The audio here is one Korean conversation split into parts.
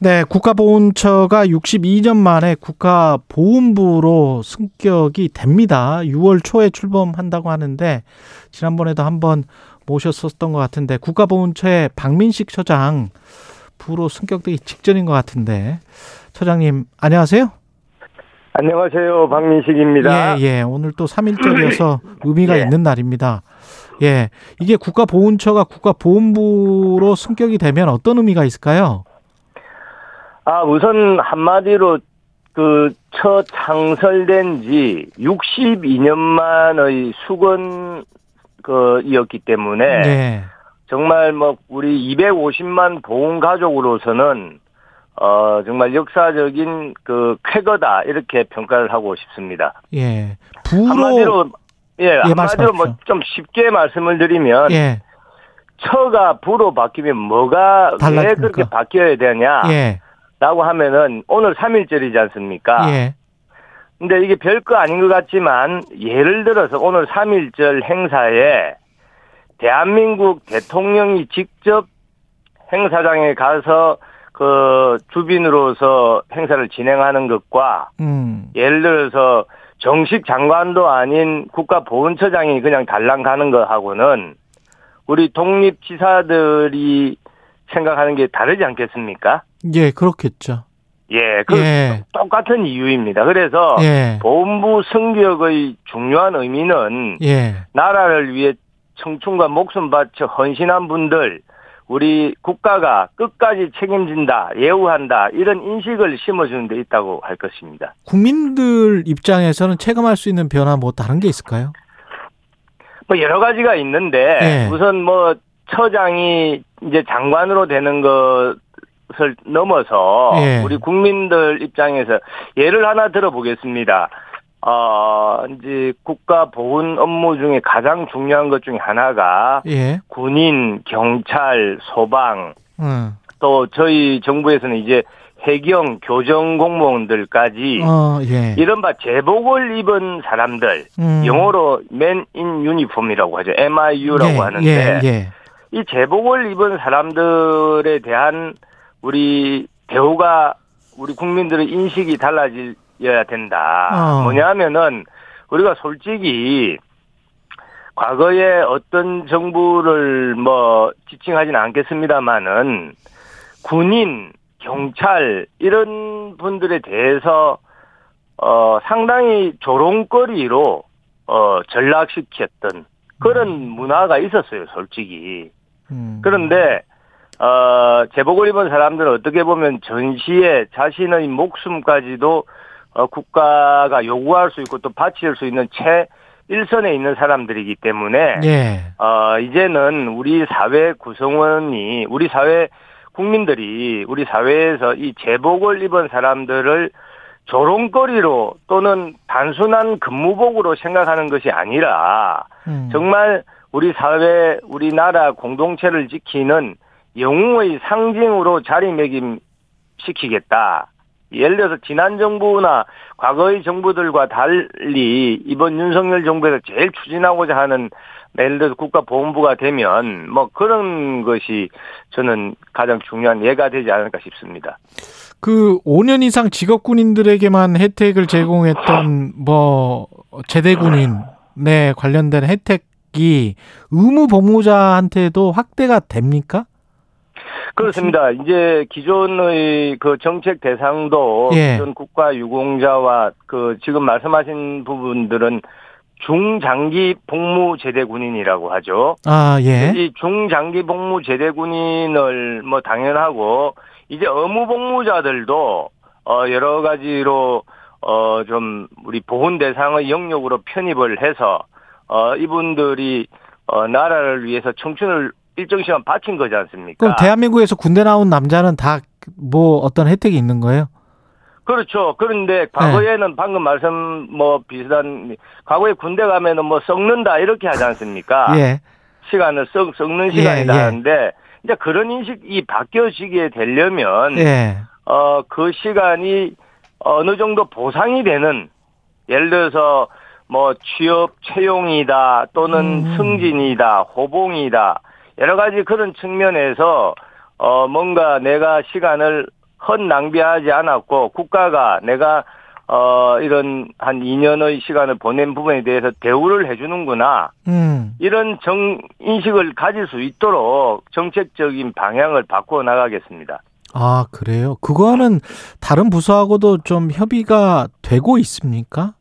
네, 국가보훈처가 62년 만에 국가보훈부로 승격이 됩니다. 6월 초에 출범한다고 하는데 지난번에도 한번 모셨었던 것 같은데 국가보훈처의 박민식 처장 부로 승격되기 직전인 것 같은데 처장님 안녕하세요. 안녕하세요. 박민식입니다. 예, 예. 오늘 또 3일절이어서 의미가 예. 있는 날입니다. 예. 이게 국가보훈처가 국가보훈부로 승격이 되면 어떤 의미가 있을까요? 아, 우선 한마디로 그첫 창설된 지 62년 만의 수건 그 이었기 때문에 네. 정말 뭐 우리 250만 보훈 가족으로서는 어 정말 역사적인 그 쾌거다 이렇게 평가를 하고 싶습니다. 예. 부로 한마디로 예, 한마디로 말씀하십시오. 뭐좀 쉽게 말씀을 드리면 예. 처가 부로 바뀌면 뭐가 왜 달라집니까? 그렇게 바뀌어야 되냐? 예. 라고 하면은 오늘 3일절이지 않습니까? 예. 근데 이게 별거 아닌 것 같지만 예를 들어서 오늘 3일절 행사에 대한민국 대통령이 직접 행사장에 가서 그 주빈으로서 행사를 진행하는 것과 음. 예를 들어서 정식 장관도 아닌 국가보훈처장이 그냥 달랑 가는 거하고는 우리 독립지사들이 생각하는 게 다르지 않겠습니까? 예, 그렇겠죠. 예, 그 예. 똑같은 이유입니다. 그래서 예. 보훈부 승격의 중요한 의미는 예. 나라를 위해 청춘과 목숨 바쳐 헌신한 분들 우리 국가가 끝까지 책임진다, 예우한다 이런 인식을 심어주는 데 있다고 할 것입니다. 국민들 입장에서는 체감할 수 있는 변화 뭐 다른 게 있을까요? 뭐 여러 가지가 있는데 예. 우선 뭐 처장이 이제 장관으로 되는 것 을 넘어서 예. 우리 국민들 입장에서 예를 하나 들어보겠습니다. 어, 이제 국가 보훈 업무 중에 가장 중요한 것 중에 하나가 예. 군인, 경찰, 소방, 음. 또 저희 정부에서는 이제 해경, 교정 공무원들까지 어, 예. 이른바 제복을 입은 사람들, 음. 영어로 Man in Uniform이라고 하죠. MIU라고 예, 하는데 예, 예. 이 제복을 입은 사람들에 대한 우리 대우가 우리 국민들의 인식이 달라져야 된다. 어. 뭐냐면은 우리가 솔직히 과거에 어떤 정부를 뭐 지칭하지는 않겠습니다만은 군인, 경찰 이런 분들에 대해서 어 상당히 조롱거리로 어 전락시켰던 그런 문화가 있었어요, 솔직히. 음. 그런데 어 제복을 입은 사람들은 어떻게 보면 전시에 자신의 목숨까지도 어 국가가 요구할 수 있고 또 바칠 수 있는 최 일선에 있는 사람들이기 때문에 예. 어 이제는 우리 사회 구성원이 우리 사회 국민들이 우리 사회에서 이 제복을 입은 사람들을 조롱거리로 또는 단순한 근무복으로 생각하는 것이 아니라 음. 정말 우리 사회, 우리나라 공동체를 지키는 영웅의 상징으로 자리매김시키겠다. 예를 들어서 지난 정부나 과거의 정부들과 달리 이번 윤석열 정부에서 제일 추진하고자 하는 예를 들어서 국가보훈부가 되면 뭐 그런 것이 저는 가장 중요한 예가 되지 않을까 싶습니다. 그 5년 이상 직업 군인들에게만 혜택을 제공했던 뭐 제대 군인에 관련된 혜택이 의무 복무자한테도 확대가 됩니까? 그렇습니다. 이제 기존의 그 정책 대상도 예. 기존 국가 유공자와 그 지금 말씀하신 부분들은 중장기 복무 제대 군인이라고 하죠. 아, 예. 이 중장기 복무 제대 군인을 뭐 당연하고 이제 의무 복무자들도 어 여러 가지로 어 좀 우리 보훈 대상의 영역으로 편입을 해서 어 이분들이 어 나라를 위해서 청춘을 일정 시간 바친 거지 않습니까? 그럼 대한민국에서 군대 나온 남자는 다 뭐 어떤 혜택이 있는 거예요? 그렇죠. 그런데 과거에는 방금 말씀 뭐 비슷한 과거에 군대 가면은 뭐 썩는다 이렇게 하지 않습니까? 예. 시간을 썩 썩는 예, 시간이다 예. 하는데 이제 그런 인식이 바뀌어지게 되려면 예. 어그 시간이 어느 정도 보상이 되는 예를 들어서 뭐 취업 채용이다 또는 음. 승진이다 호봉이다 여러 가지 그런 측면에서 어 뭔가 내가 시간을 헛 낭비하지 않았고 국가가 내가 어 이런 한 2년의 시간을 보낸 부분에 대해서 대우를 해주는구나 음. 이런 정 인식을 가질 수 있도록 정책적인 방향을 바꾸어 나가겠습니다. 아, 그래요. 그거는 다른 부서하고도 좀 협의가 되고 있습니까?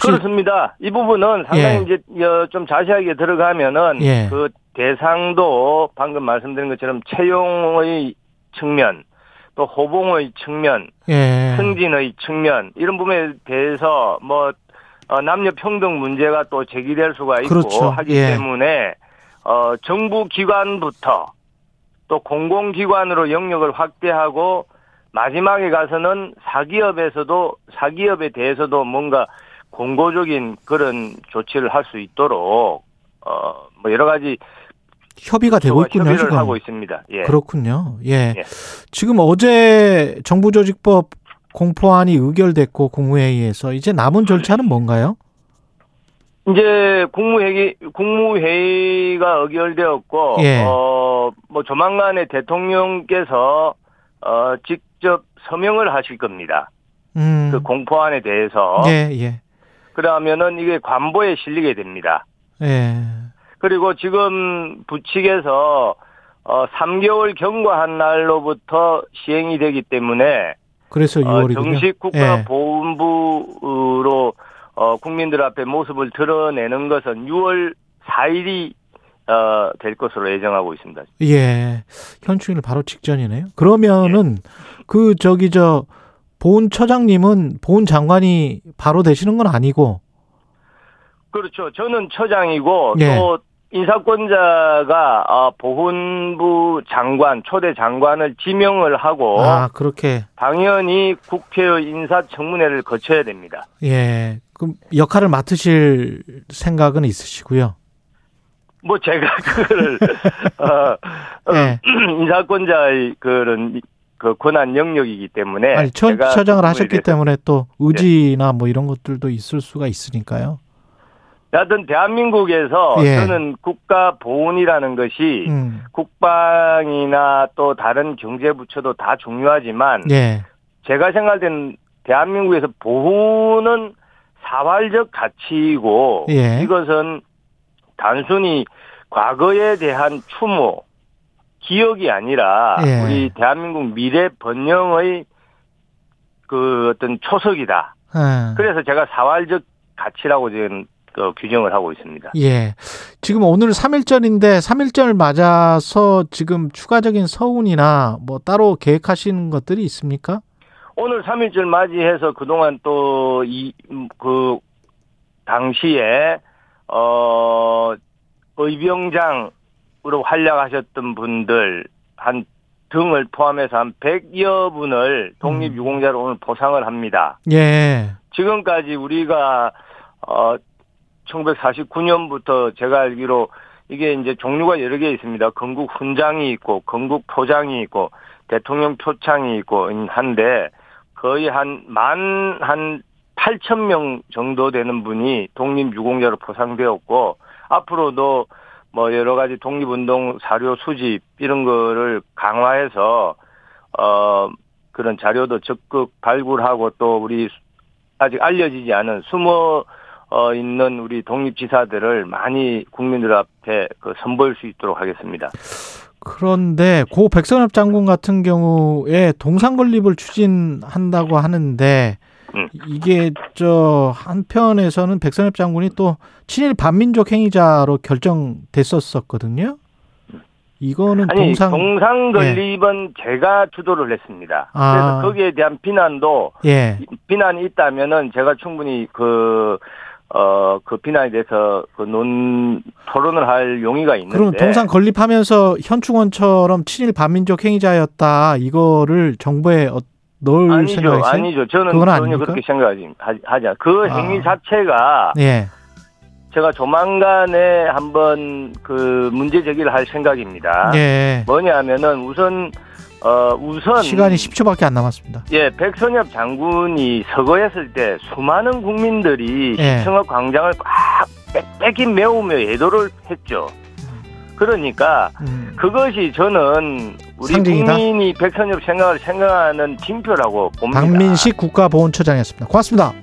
그렇습니다. 이 부분은 상당히 예. 이제 어, 좀 자세하게 들어가면은 예. 그 대상도 방금 말씀드린 것처럼 채용의 측면 또 호봉의 측면 예. 승진의 측면 이런 부분에 대해서 뭐 어, 남녀 평등 문제가 또 제기될 수가 있고 그렇죠. 하기 예. 때문에 어, 정부 기관부터 또 공공기관으로 영역을 확대하고 마지막에 가서는 사기업에서도 사기업에 대해서도 뭔가 공고적인 그런 조치를 할 수 있도록 어 뭐 여러 가지 협의가 되고 있군요, 협의를 지금. 하고 있습니다. 예. 그렇군요. 예. 예. 지금 어제 정부조직법 공포안이 의결됐고 국무회의에서 이제 남은 절차는 뭔가요? 이제 국무회의 국무회의가 의결되었고 예. 어뭐 조만간에 대통령께서 어 직접 서명을 하실 겁니다. 음. 그 공포안에 대해서 예, 예. 그러면은 이게 관보에 실리게 됩니다. 예. 그리고 지금 부칙에서 어 3개월 경과한 날로부터 시행이 되기 때문에 그래서 어, 6월이군요. 정식 예. 국가보훈부로 어, 국민들 앞에 모습을 드러내는 것은 6월 4일이 어, 될 것으로 예정하고 있습니다. 예. 현충일 바로 직전이네요. 그러면은 예. 그 저기 저 보훈 처장님은 보훈 장관이 바로 되시는 건 아니고 그렇죠. 저는 처장이고 예. 또 인사권자가 어, 보훈부 장관, 초대 장관을 지명을 하고 아, 그렇게 당연히 국회의 인사청문회를 거쳐야 됩니다. 예. 그럼 역할을 맡으실 생각은 있으시고요. 뭐 제가 그거를 어, 어, 예. 인사권자의 그런 그 권한 영역이기 때문에 아니, 처, 처장을 그 하셨기 대해서 때문에 또 의지나 뭐 이런 것들도 있을 수가 있으니까요. 여하튼 대한민국에서 예. 저는 국가 보훈이라는 것이 음. 국방이나 또 다른 경제 부처도 다 중요하지만 예. 제가 생각할 때는 대한민국에서 보훈은 사활적 가치이고 예. 이것은 단순히 과거에 대한 추모 기억이 아니라 예. 우리 대한민국 미래 번영의 그 어떤 초석이다. 예. 그래서 제가 사활적 가치라고 지금 그 규정을 하고 있습니다. 예. 지금 오늘 3일절인데 3일절 맞아서 지금 추가적인 서운이나 뭐 따로 계획하시는 것들이 있습니까? 오늘 3일절 맞이해서 그동안 또 이 그 당시에 어 의병장 으로 활약하셨던 분들 한 등을 포함해서 한 100여 분을 독립 유공자로 오늘 보상을 합니다. 예. 지금까지 우리가 어 1949년부터 제가 알기로 이게 이제 종류가 여러 개 있습니다. 건국 훈장이 있고 건국 표장이 있고 대통령 표창이 있고 한데 거의 한 만한 8천 명 정도 되는 분이 독립 유공자로 포상되었고 앞으로도 뭐 여러 가지 독립운동 사료 수집 이런 거를 강화해서 어 그런 자료도 적극 발굴하고 또 우리 아직 알려지지 않은 숨어 어 있는 우리 독립지사들을 많이 국민들 앞에 그 선보일 수 있도록 하겠습니다. 그런데 고 백선엽 장군 같은 경우에 동상 건립을 추진한다고 하는데 음. 이게 저 한편에서는 백선엽 장군이 또 친일 반민족 행위자로 결정됐었었거든요. 이거는 아니 동상 동상 건립은 제가 주도를 했습니다. 아. 그래서 거기에 대한 비난도 예. 비난이 있다면은 제가 충분히 그 어, 그 비난에 대해서 그 논, 토론을 할 용의가 있는데. 그럼 동상 건립하면서 현충원처럼 친일 반민족 행위자였다 이거를 정부에 어, 넣을 아니죠, 생각이세요? 아니죠. 저는 전혀 아닙니까? 그렇게 생각하지 하지- 하지 않. 그 아. 행위 자체가 예. 제가 조만간에 한번 그 문제 제기를 할 생각입니다. 예. 뭐냐면은 우선 어 우선 시간이 10초밖에 안 남았습니다. 예 백선엽 장군이 서거했을 때 수많은 국민들이 예. 시청역 광장을 꽉 뺏- 뺏긴 메우며 애도를 했죠. 그러니까 음. 그것이 저는 우리 상징이다? 국민이 백선엽 생각을 생각하는 징표라고 봅니다. 박민식 국가보훈처장이었습니다. 고맙습니다.